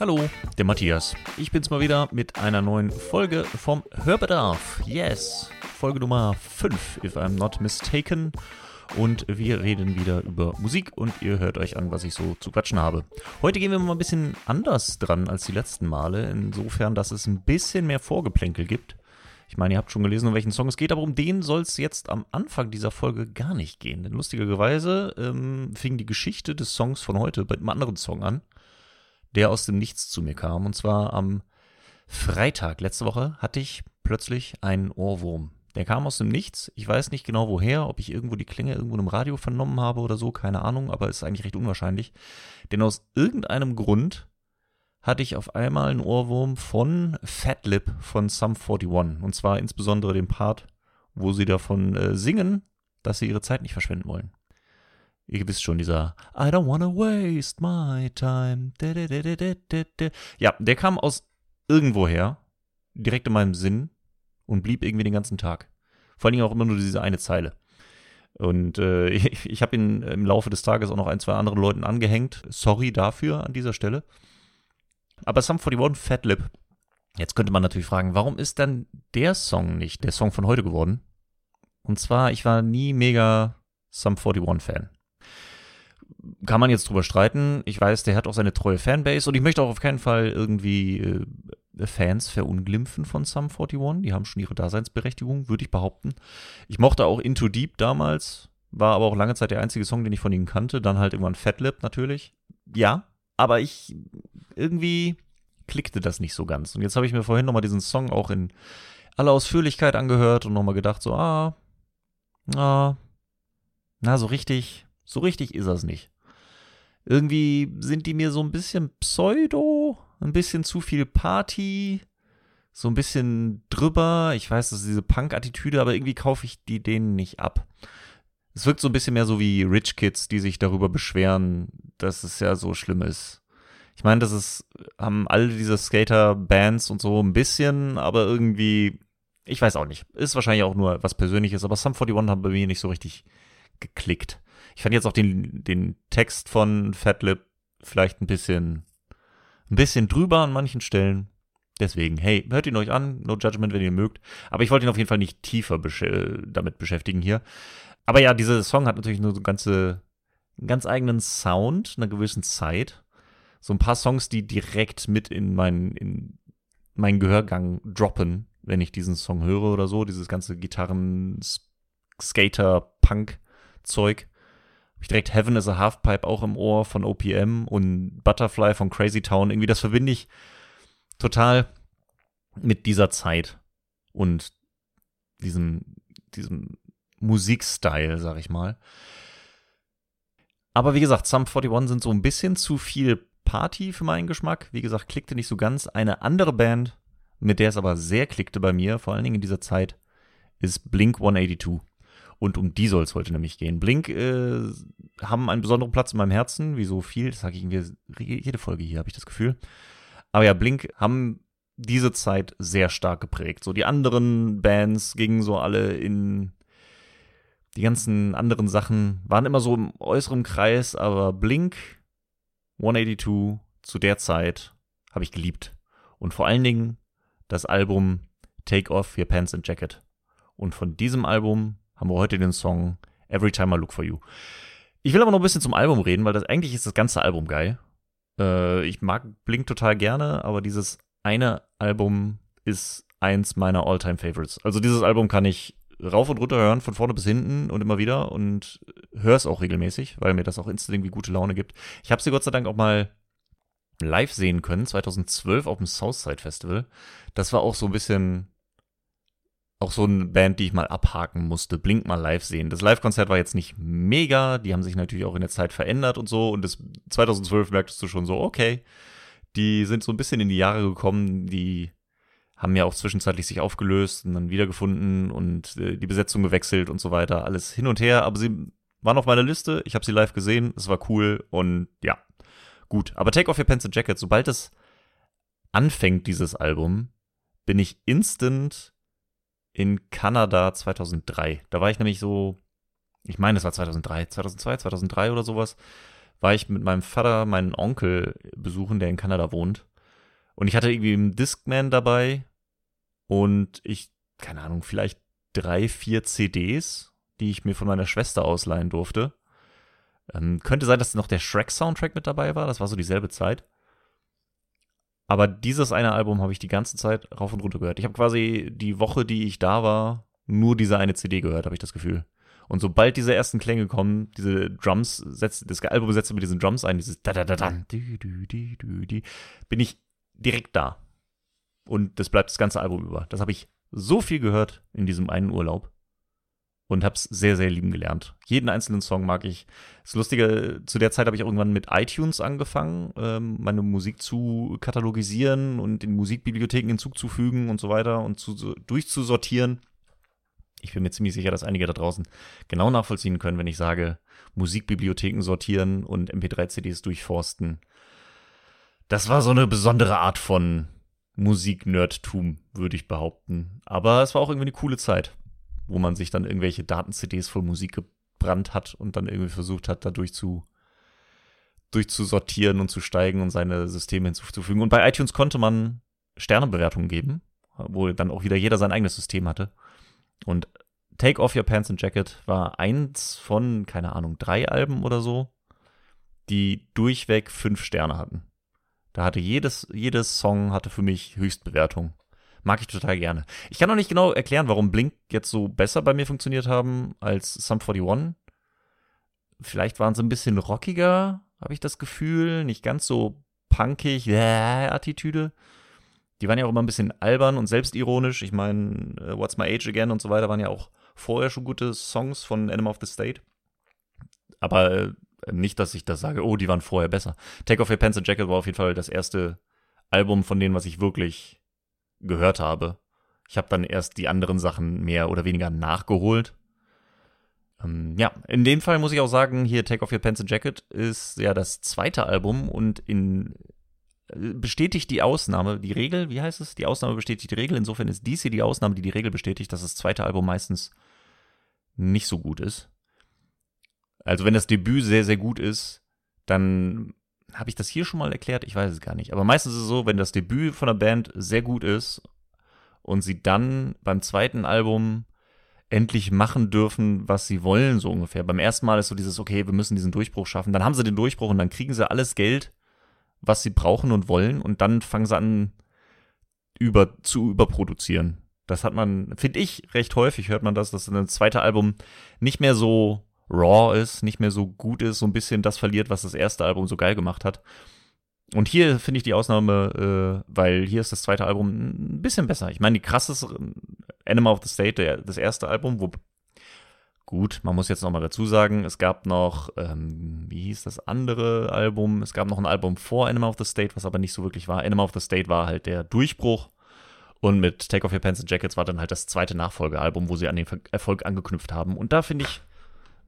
Hallo, der Matthias. Ich bin's mal wieder mit einer neuen Folge vom Hörbedarf. Yes, Folge Nummer 5, if I'm not mistaken. Und wir reden wieder über Musik und ihr hört euch an, was ich so zu quatschen habe. Heute gehen wir mal ein bisschen anders dran als die letzten Male, insofern, dass es ein bisschen mehr Vorgeplänkel gibt. Ich meine, ihr habt schon gelesen, um welchen Song es geht, aber um den soll es jetzt am Anfang dieser Folge gar nicht gehen. Denn lustigerweise ähm, fing die Geschichte des Songs von heute bei einem anderen Song an, der aus dem Nichts zu mir kam. Und zwar am Freitag letzte Woche hatte ich plötzlich einen Ohrwurm. Der kam aus dem Nichts. Ich weiß nicht genau woher, ob ich irgendwo die Klinge irgendwo im Radio vernommen habe oder so, keine Ahnung, aber ist eigentlich recht unwahrscheinlich. Denn aus irgendeinem Grund hatte ich auf einmal einen Ohrwurm von Fatlip von Sum 41. Und zwar insbesondere den Part, wo sie davon äh, singen, dass sie ihre Zeit nicht verschwenden wollen. Ihr wisst schon, dieser I don't wanna waste my time. Ja, der kam aus irgendwoher, direkt in meinem Sinn und blieb irgendwie den ganzen Tag. Vor allen Dingen auch immer nur diese eine Zeile. Und äh, ich, ich habe ihn im Laufe des Tages auch noch ein, zwei anderen Leuten angehängt. Sorry dafür an dieser Stelle. Aber Sum 41 Fat Lip. Jetzt könnte man natürlich fragen, warum ist dann der Song nicht der Song von heute geworden? Und zwar, ich war nie mega Sum 41 Fan. Kann man jetzt drüber streiten. Ich weiß, der hat auch seine treue Fanbase und ich möchte auch auf keinen Fall irgendwie äh, Fans verunglimpfen von Sum 41. Die haben schon ihre Daseinsberechtigung, würde ich behaupten. Ich mochte auch Into Deep damals, war aber auch lange Zeit der einzige Song, den ich von ihnen kannte. Dann halt irgendwann Fatlip natürlich. Ja, aber ich irgendwie klickte das nicht so ganz. Und jetzt habe ich mir vorhin nochmal diesen Song auch in aller Ausführlichkeit angehört und nochmal gedacht, so, ah, ah, na, so richtig, so richtig ist das nicht. Irgendwie sind die mir so ein bisschen pseudo, ein bisschen zu viel Party, so ein bisschen drüber. Ich weiß, das ist diese Punk-Attitüde, aber irgendwie kaufe ich die denen nicht ab. Es wirkt so ein bisschen mehr so wie Rich Kids, die sich darüber beschweren, dass es ja so schlimm ist. Ich meine, das ist, haben alle diese Skater-Bands und so ein bisschen, aber irgendwie, ich weiß auch nicht. Ist wahrscheinlich auch nur was Persönliches, aber Sum 41 haben bei mir nicht so richtig geklickt. Ich fand jetzt auch den, den Text von Fatlip vielleicht ein bisschen, ein bisschen drüber an manchen Stellen. Deswegen, hey, hört ihn euch an, no judgment, wenn ihr mögt. Aber ich wollte ihn auf jeden Fall nicht tiefer besch damit beschäftigen hier. Aber ja, dieser Song hat natürlich so ganze, einen ganz eigenen Sound, einer gewissen Zeit. So ein paar Songs, die direkt mit in meinen, in meinen Gehörgang droppen, wenn ich diesen Song höre oder so. Dieses ganze Gitarren, Skater, Punk-Zeug. Ich direkt Heaven is a Halfpipe auch im Ohr von OPM und Butterfly von Crazy Town. Irgendwie, das verbinde ich total mit dieser Zeit und diesem, diesem Musikstyle, sag ich mal. Aber wie gesagt, Sum 41 sind so ein bisschen zu viel Party für meinen Geschmack. Wie gesagt, klickte nicht so ganz. Eine andere Band, mit der es aber sehr klickte bei mir, vor allen Dingen in dieser Zeit, ist Blink 182. Und um die soll es heute nämlich gehen. Blink äh, haben einen besonderen Platz in meinem Herzen, wie so viel, das sage ich irgendwie jede Folge hier, habe ich das Gefühl. Aber ja, Blink haben diese Zeit sehr stark geprägt. So die anderen Bands gingen so alle in die ganzen anderen Sachen waren immer so im äußeren Kreis, aber Blink 182 zu der Zeit habe ich geliebt. Und vor allen Dingen das Album Take Off Your Pants and Jacket. Und von diesem Album haben wir heute den Song Every Time I Look For You. Ich will aber noch ein bisschen zum Album reden, weil das eigentlich ist das ganze Album geil. Äh, ich mag Blink total gerne, aber dieses eine Album ist eins meiner All-Time Favorites. Also dieses Album kann ich rauf und runter hören, von vorne bis hinten und immer wieder und höre es auch regelmäßig, weil mir das auch instant irgendwie gute Laune gibt. Ich habe sie Gott sei Dank auch mal live sehen können, 2012 auf dem Southside Festival. Das war auch so ein bisschen auch so eine Band, die ich mal abhaken musste, Blink mal live sehen. Das Live-Konzert war jetzt nicht mega, die haben sich natürlich auch in der Zeit verändert und so und das 2012 merktest du schon so, okay, die sind so ein bisschen in die Jahre gekommen, die haben ja auch zwischenzeitlich sich aufgelöst und dann wiedergefunden und äh, die Besetzung gewechselt und so weiter. Alles hin und her, aber sie waren auf meiner Liste. Ich habe sie live gesehen, es war cool und ja, gut. Aber Take Off Your Pants and Jacket, sobald es anfängt, dieses Album, bin ich instant in Kanada 2003. Da war ich nämlich so, ich meine, es war 2003, 2002, 2003 oder sowas, war ich mit meinem Vater meinen Onkel besuchen, der in Kanada wohnt. Und ich hatte irgendwie einen Discman dabei und ich, keine Ahnung, vielleicht drei, vier CDs, die ich mir von meiner Schwester ausleihen durfte. Ähm, könnte sein, dass noch der Shrek-Soundtrack mit dabei war. Das war so dieselbe Zeit. Aber dieses eine Album habe ich die ganze Zeit rauf und runter gehört. Ich habe quasi die Woche, die ich da war, nur diese eine CD gehört, habe ich das Gefühl. Und sobald diese ersten Klänge kommen, diese Drums, setzt, das Album setzt mit diesen Drums ein, dieses da da da da, bin ich direkt da. Und das bleibt das ganze Album über. Das habe ich so viel gehört in diesem einen Urlaub und habe es sehr, sehr lieben gelernt. Jeden einzelnen Song mag ich. Das Lustige, zu der Zeit habe ich irgendwann mit iTunes angefangen, ähm, meine Musik zu katalogisieren und in Musikbibliotheken hinzuzufügen und so weiter und zu, so, durchzusortieren. Ich bin mir ziemlich sicher, dass einige da draußen genau nachvollziehen können, wenn ich sage, Musikbibliotheken sortieren und MP3-CDs durchforsten. Das war so eine besondere Art von Musik-Nerdtum, würde ich behaupten. Aber es war auch irgendwie eine coole Zeit wo man sich dann irgendwelche Daten-CDs voll Musik gebrannt hat und dann irgendwie versucht hat, dadurch zu durchzusortieren und zu steigen und seine Systeme hinzuzufügen. Und bei iTunes konnte man Sternebewertungen geben, wo dann auch wieder jeder sein eigenes System hatte. Und Take Off Your Pants and Jacket war eins von, keine Ahnung, drei Alben oder so, die durchweg fünf Sterne hatten. Da hatte jedes, jedes Song hatte für mich Höchstbewertung. Mag ich total gerne. Ich kann noch nicht genau erklären, warum Blink jetzt so besser bei mir funktioniert haben als Sum 41. Vielleicht waren sie ein bisschen rockiger, habe ich das Gefühl. Nicht ganz so punkig, äh, Attitüde. Die waren ja auch immer ein bisschen albern und selbstironisch. Ich meine, uh, What's My Age Again und so weiter waren ja auch vorher schon gute Songs von Animal of the State. Aber äh, nicht, dass ich das sage, oh, die waren vorher besser. Take Off Your Pants and Jacket war auf jeden Fall das erste Album von denen, was ich wirklich gehört habe. Ich habe dann erst die anderen Sachen mehr oder weniger nachgeholt. Ähm, ja, in dem Fall muss ich auch sagen, hier Take Off Your Pants and Jacket ist ja das zweite Album und in äh, bestätigt die Ausnahme, die Regel, wie heißt es? Die Ausnahme bestätigt die Regel. Insofern ist dies hier die Ausnahme, die die Regel bestätigt, dass das zweite Album meistens nicht so gut ist. Also wenn das Debüt sehr, sehr gut ist, dann habe ich das hier schon mal erklärt? Ich weiß es gar nicht. Aber meistens ist es so, wenn das Debüt von der Band sehr gut ist und sie dann beim zweiten Album endlich machen dürfen, was sie wollen, so ungefähr. Beim ersten Mal ist so dieses, okay, wir müssen diesen Durchbruch schaffen. Dann haben sie den Durchbruch und dann kriegen sie alles Geld, was sie brauchen und wollen. Und dann fangen sie an, über, zu überproduzieren. Das hat man, finde ich, recht häufig hört man das, dass ein zweites Album nicht mehr so raw ist, nicht mehr so gut ist, so ein bisschen das verliert, was das erste Album so geil gemacht hat. Und hier finde ich die Ausnahme, äh, weil hier ist das zweite Album ein bisschen besser. Ich meine, die krasseste Animal of the State, das erste Album, wo gut, man muss jetzt noch mal dazu sagen, es gab noch, ähm, wie hieß das andere Album? Es gab noch ein Album vor Animal of the State, was aber nicht so wirklich war. Animal of the State war halt der Durchbruch. Und mit Take Off Your Pants and Jackets war dann halt das zweite Nachfolgealbum, wo sie an den Erfolg angeknüpft haben. Und da finde ich,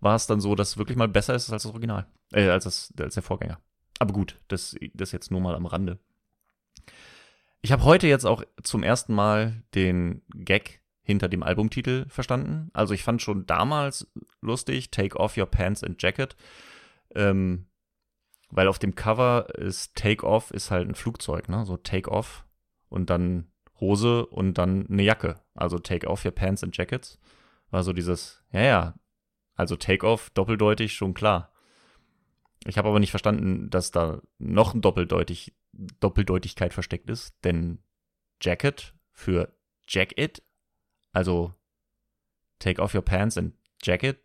war es dann so, dass es wirklich mal besser ist als das Original, äh, als, das, als der Vorgänger. Aber gut, das, das jetzt nur mal am Rande. Ich habe heute jetzt auch zum ersten Mal den Gag hinter dem Albumtitel verstanden. Also ich fand schon damals lustig, Take Off Your Pants and Jacket, ähm, weil auf dem Cover ist Take Off ist halt ein Flugzeug, ne? So Take Off und dann Hose und dann eine Jacke. Also Take Off Your Pants and Jackets. War so dieses, ja, ja, also Take-Off, doppeldeutig, schon klar. Ich habe aber nicht verstanden, dass da noch eine Doppeldeutig, Doppeldeutigkeit versteckt ist, denn Jacket für Jacket, also Take off your pants and Jacket,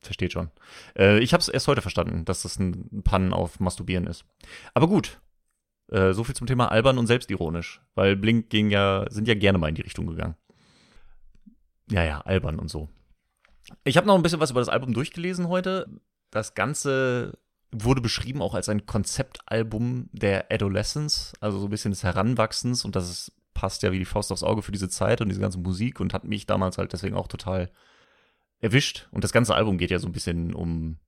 versteht schon. Äh, ich habe es erst heute verstanden, dass das ein Pannen auf Masturbieren ist. Aber gut, äh, so viel zum Thema albern und selbstironisch, weil Blink ging ja, sind ja gerne mal in die Richtung gegangen. Ja, ja, albern und so. Ich habe noch ein bisschen was über das Album durchgelesen heute. Das Ganze wurde beschrieben auch als ein Konzeptalbum der Adolescence, also so ein bisschen des Heranwachsens und das ist, passt ja wie die Faust aufs Auge für diese Zeit und diese ganze Musik und hat mich damals halt deswegen auch total erwischt. Und das ganze Album geht ja so ein bisschen um,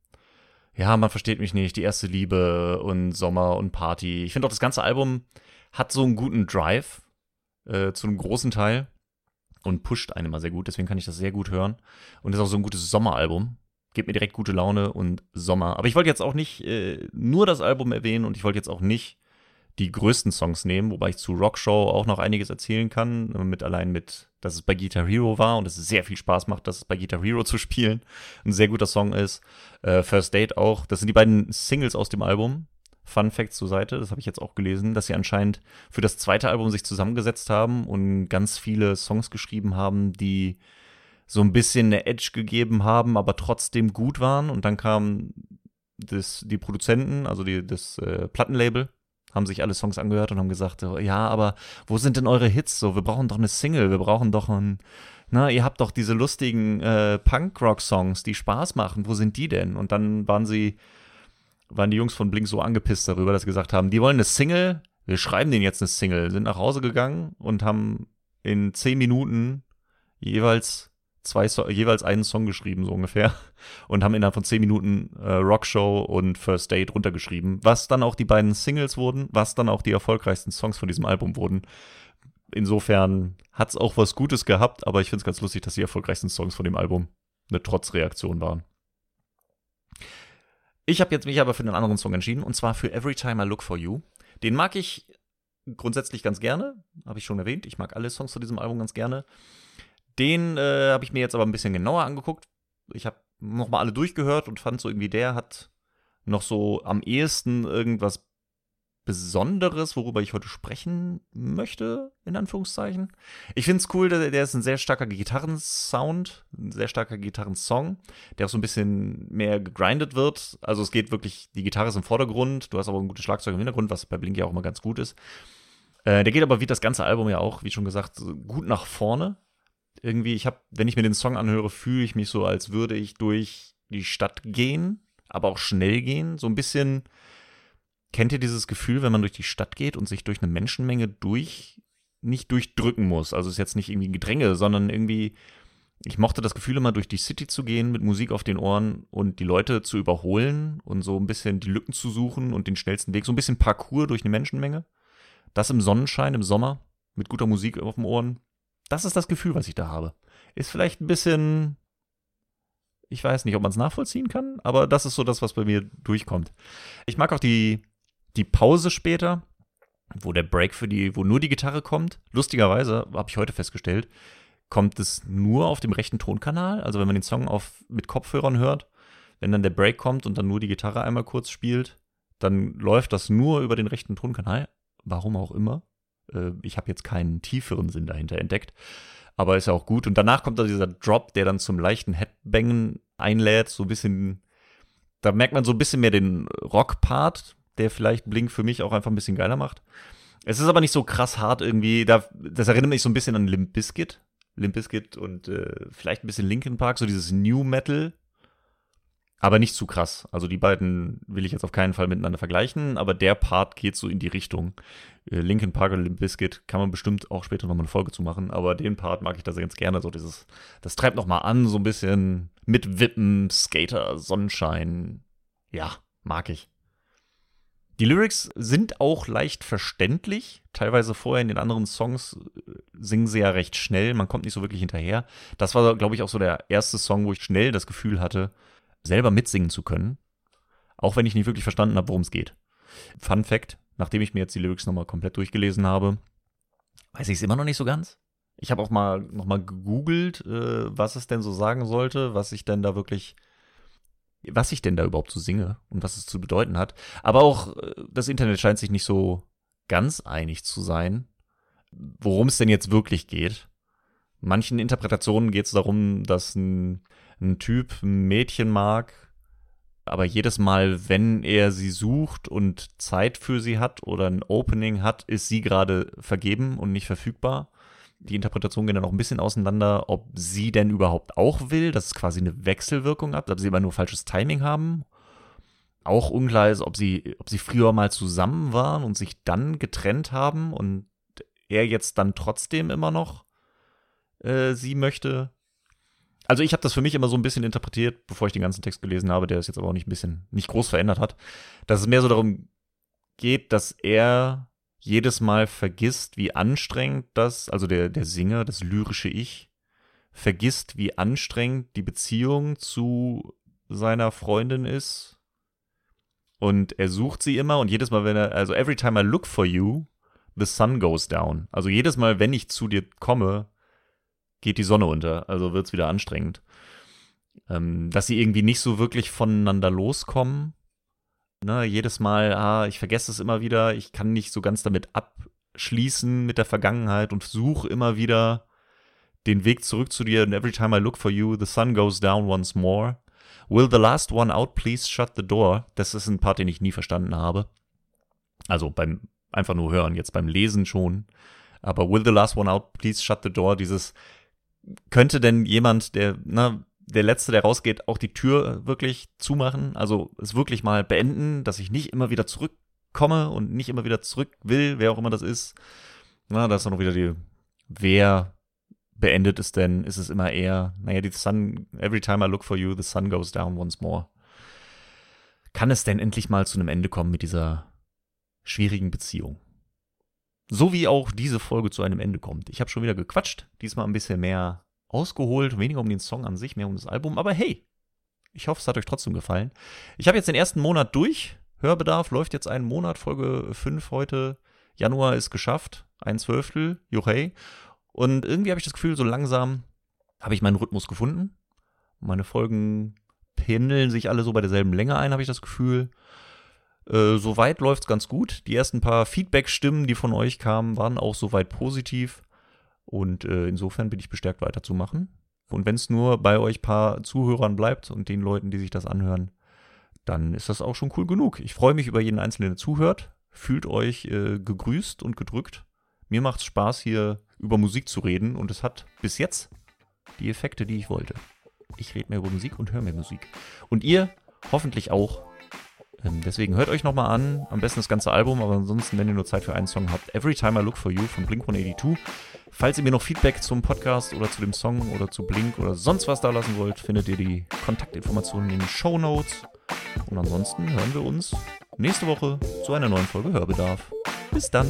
ja, man versteht mich nicht, die erste Liebe und Sommer und Party. Ich finde auch das ganze Album hat so einen guten Drive äh, zu einem großen Teil und pusht einen immer sehr gut. Deswegen kann ich das sehr gut hören. Und ist auch so ein gutes Sommeralbum. Gibt mir direkt gute Laune und Sommer. Aber ich wollte jetzt auch nicht äh, nur das Album erwähnen und ich wollte jetzt auch nicht die größten Songs nehmen, wobei ich zu Rockshow auch noch einiges erzählen kann, mit allein mit, dass es bei Guitar Hero war und es sehr viel Spaß macht, dass es bei Guitar Hero zu spielen. Ein sehr guter Song ist. Äh, First Date auch. Das sind die beiden Singles aus dem Album. Fun Facts zur Seite, das habe ich jetzt auch gelesen, dass sie anscheinend für das zweite Album sich zusammengesetzt haben und ganz viele Songs geschrieben haben, die so ein bisschen eine Edge gegeben haben, aber trotzdem gut waren. Und dann kamen das, die Produzenten, also die, das äh, Plattenlabel, haben sich alle Songs angehört und haben gesagt, ja, aber wo sind denn eure Hits? So, wir brauchen doch eine Single, wir brauchen doch ein, na, ihr habt doch diese lustigen äh, Punk-Rock-Songs, die Spaß machen, wo sind die denn? Und dann waren sie, waren die Jungs von Blink so angepisst darüber, dass sie gesagt haben, die wollen eine Single, wir schreiben denen jetzt eine Single, sind nach Hause gegangen und haben in zehn Minuten jeweils zwei so jeweils einen Song geschrieben, so ungefähr. Und haben innerhalb von zehn Minuten äh, Rockshow und First Date runtergeschrieben, was dann auch die beiden Singles wurden, was dann auch die erfolgreichsten Songs von diesem Album wurden. Insofern hat es auch was Gutes gehabt, aber ich finde es ganz lustig, dass die erfolgreichsten Songs von dem Album eine Trotzreaktion waren. Ich habe jetzt mich aber für einen anderen Song entschieden, und zwar für Every Time I Look For You. Den mag ich grundsätzlich ganz gerne, habe ich schon erwähnt. Ich mag alle Songs zu diesem Album ganz gerne. Den äh, habe ich mir jetzt aber ein bisschen genauer angeguckt. Ich habe nochmal alle durchgehört und fand so irgendwie, der hat noch so am ehesten irgendwas Besonderes, worüber ich heute sprechen möchte, in Anführungszeichen. Ich finde es cool, der, der, ist ein sehr starker Gitarrensound, ein sehr starker Gitarrensong, der auch so ein bisschen mehr gegrindet wird. Also es geht wirklich, die Gitarre ist im Vordergrund, du hast aber ein gutes Schlagzeug im Hintergrund, was bei Blink ja auch immer ganz gut ist. Äh, der geht aber wie das ganze Album ja auch, wie schon gesagt, gut nach vorne irgendwie, ich habe, wenn ich mir den Song anhöre, fühle ich mich so, als würde ich durch die Stadt gehen, aber auch schnell gehen. So ein bisschen, kennt ihr dieses Gefühl, wenn man durch die Stadt geht und sich durch eine Menschenmenge durch, nicht durchdrücken muss? Also ist jetzt nicht irgendwie ein Gedränge, sondern irgendwie, ich mochte das Gefühl immer durch die City zu gehen mit Musik auf den Ohren und die Leute zu überholen und so ein bisschen die Lücken zu suchen und den schnellsten Weg, so ein bisschen Parcours durch eine Menschenmenge. Das im Sonnenschein, im Sommer, mit guter Musik auf den Ohren. Das ist das Gefühl, was ich da habe. Ist vielleicht ein bisschen, ich weiß nicht, ob man es nachvollziehen kann, aber das ist so das, was bei mir durchkommt. Ich mag auch die, die Pause später, wo der Break für die, wo nur die Gitarre kommt. Lustigerweise, habe ich heute festgestellt, kommt es nur auf dem rechten Tonkanal. Also wenn man den Song auf, mit Kopfhörern hört, wenn dann der Break kommt und dann nur die Gitarre einmal kurz spielt, dann läuft das nur über den rechten Tonkanal. Warum auch immer. Äh, ich habe jetzt keinen tieferen Sinn dahinter entdeckt. Aber ist ja auch gut. Und danach kommt da dieser Drop, der dann zum leichten Headbangen einlädt. So ein bisschen, da merkt man so ein bisschen mehr den Rock-Part, der vielleicht Blink für mich auch einfach ein bisschen geiler macht. Es ist aber nicht so krass hart irgendwie. Da, das erinnert mich so ein bisschen an Limp Bizkit. Limp Bizkit und äh, vielleicht ein bisschen Linkin Park, so dieses New Metal aber nicht zu krass. Also die beiden will ich jetzt auf keinen Fall miteinander vergleichen, aber der Part geht so in die Richtung. Äh, Linkin Park und Limp Bizkit kann man bestimmt auch später nochmal eine Folge zu machen, aber den Part mag ich da ganz gerne. So dieses, das treibt nochmal an, so ein bisschen mit Wippen, Skater, Sonnenschein. Ja, mag ich. Die Lyrics sind auch leicht verständlich. Teilweise vorher in den anderen Songs äh, singen sie ja recht schnell. Man kommt nicht so wirklich hinterher. Das war, glaube ich, auch so der erste Song, wo ich schnell das Gefühl hatte, selber mitsingen zu können, auch wenn ich nicht wirklich verstanden habe, worum es geht. Fun Fact, nachdem ich mir jetzt die Lyrics nochmal komplett durchgelesen habe, weiß ich es immer noch nicht so ganz. Ich habe auch mal nochmal gegoogelt, äh, was es denn so sagen sollte, was ich denn da wirklich, was ich denn da überhaupt so singe und was es zu bedeuten hat. Aber auch äh, das Internet scheint sich nicht so ganz einig zu sein, worum es denn jetzt wirklich geht. Manchen Interpretationen geht es darum, dass ein ein Typ ein Mädchen mag, aber jedes Mal, wenn er sie sucht und Zeit für sie hat oder ein Opening hat, ist sie gerade vergeben und nicht verfügbar. Die Interpretation geht dann auch ein bisschen auseinander, ob sie denn überhaupt auch will, dass es quasi eine Wechselwirkung hat, ob sie immer nur falsches Timing haben. Auch unklar ist, ob sie, ob sie früher mal zusammen waren und sich dann getrennt haben und er jetzt dann trotzdem immer noch äh, sie möchte. Also ich habe das für mich immer so ein bisschen interpretiert, bevor ich den ganzen Text gelesen habe, der es jetzt aber auch nicht ein bisschen, nicht groß verändert hat, dass es mehr so darum geht, dass er jedes Mal vergisst, wie anstrengend das, also der, der Singer, das lyrische Ich, vergisst, wie anstrengend die Beziehung zu seiner Freundin ist. Und er sucht sie immer und jedes Mal, wenn er, also every time I look for you, the sun goes down. Also jedes Mal, wenn ich zu dir komme, geht die Sonne unter. Also wird es wieder anstrengend. Ähm, dass sie irgendwie nicht so wirklich voneinander loskommen. Ne, jedes Mal, ah, ich vergesse es immer wieder, ich kann nicht so ganz damit abschließen mit der Vergangenheit und suche immer wieder den Weg zurück zu dir. And every time I look for you, the sun goes down once more. Will the last one out please shut the door? Das ist ein Part, den ich nie verstanden habe. Also beim einfach nur hören, jetzt beim Lesen schon. Aber will the last one out please shut the door? Dieses könnte denn jemand, der, na, der Letzte, der rausgeht, auch die Tür wirklich zumachen? Also es wirklich mal beenden, dass ich nicht immer wieder zurückkomme und nicht immer wieder zurück will, wer auch immer das ist. Na, da ist dann noch wieder die, wer beendet es denn? Ist es immer eher, naja, die Sun, every time I look for you, the sun goes down once more. Kann es denn endlich mal zu einem Ende kommen mit dieser schwierigen Beziehung? So wie auch diese Folge zu einem Ende kommt. Ich habe schon wieder gequatscht, diesmal ein bisschen mehr ausgeholt, weniger um den Song an sich, mehr um das Album, aber hey, ich hoffe, es hat euch trotzdem gefallen. Ich habe jetzt den ersten Monat durch. Hörbedarf läuft jetzt einen Monat, Folge 5 heute. Januar ist geschafft, ein Zwölftel, juchei. Und irgendwie habe ich das Gefühl, so langsam habe ich meinen Rhythmus gefunden. Meine Folgen pendeln sich alle so bei derselben Länge ein, habe ich das Gefühl. Äh, soweit läuft es ganz gut. Die ersten paar Feedback-Stimmen, die von euch kamen, waren auch soweit positiv. Und äh, insofern bin ich bestärkt weiterzumachen. Und wenn es nur bei euch paar Zuhörern bleibt und den Leuten, die sich das anhören, dann ist das auch schon cool genug. Ich freue mich über jeden Einzelnen, der zuhört. Fühlt euch äh, gegrüßt und gedrückt. Mir macht es Spaß, hier über Musik zu reden und es hat bis jetzt die Effekte, die ich wollte. Ich rede mehr über Musik und höre mehr Musik. Und ihr hoffentlich auch. Ähm, deswegen hört euch nochmal an, am besten das ganze Album, aber ansonsten, wenn ihr nur Zeit für einen Song habt, Every Time I Look For You von Blink 182. Falls ihr mir noch Feedback zum Podcast oder zu dem Song oder zu Blink oder sonst was da lassen wollt, findet ihr die Kontaktinformationen in den Show Notes. Und ansonsten hören wir uns nächste Woche zu einer neuen Folge Hörbedarf. Bis dann!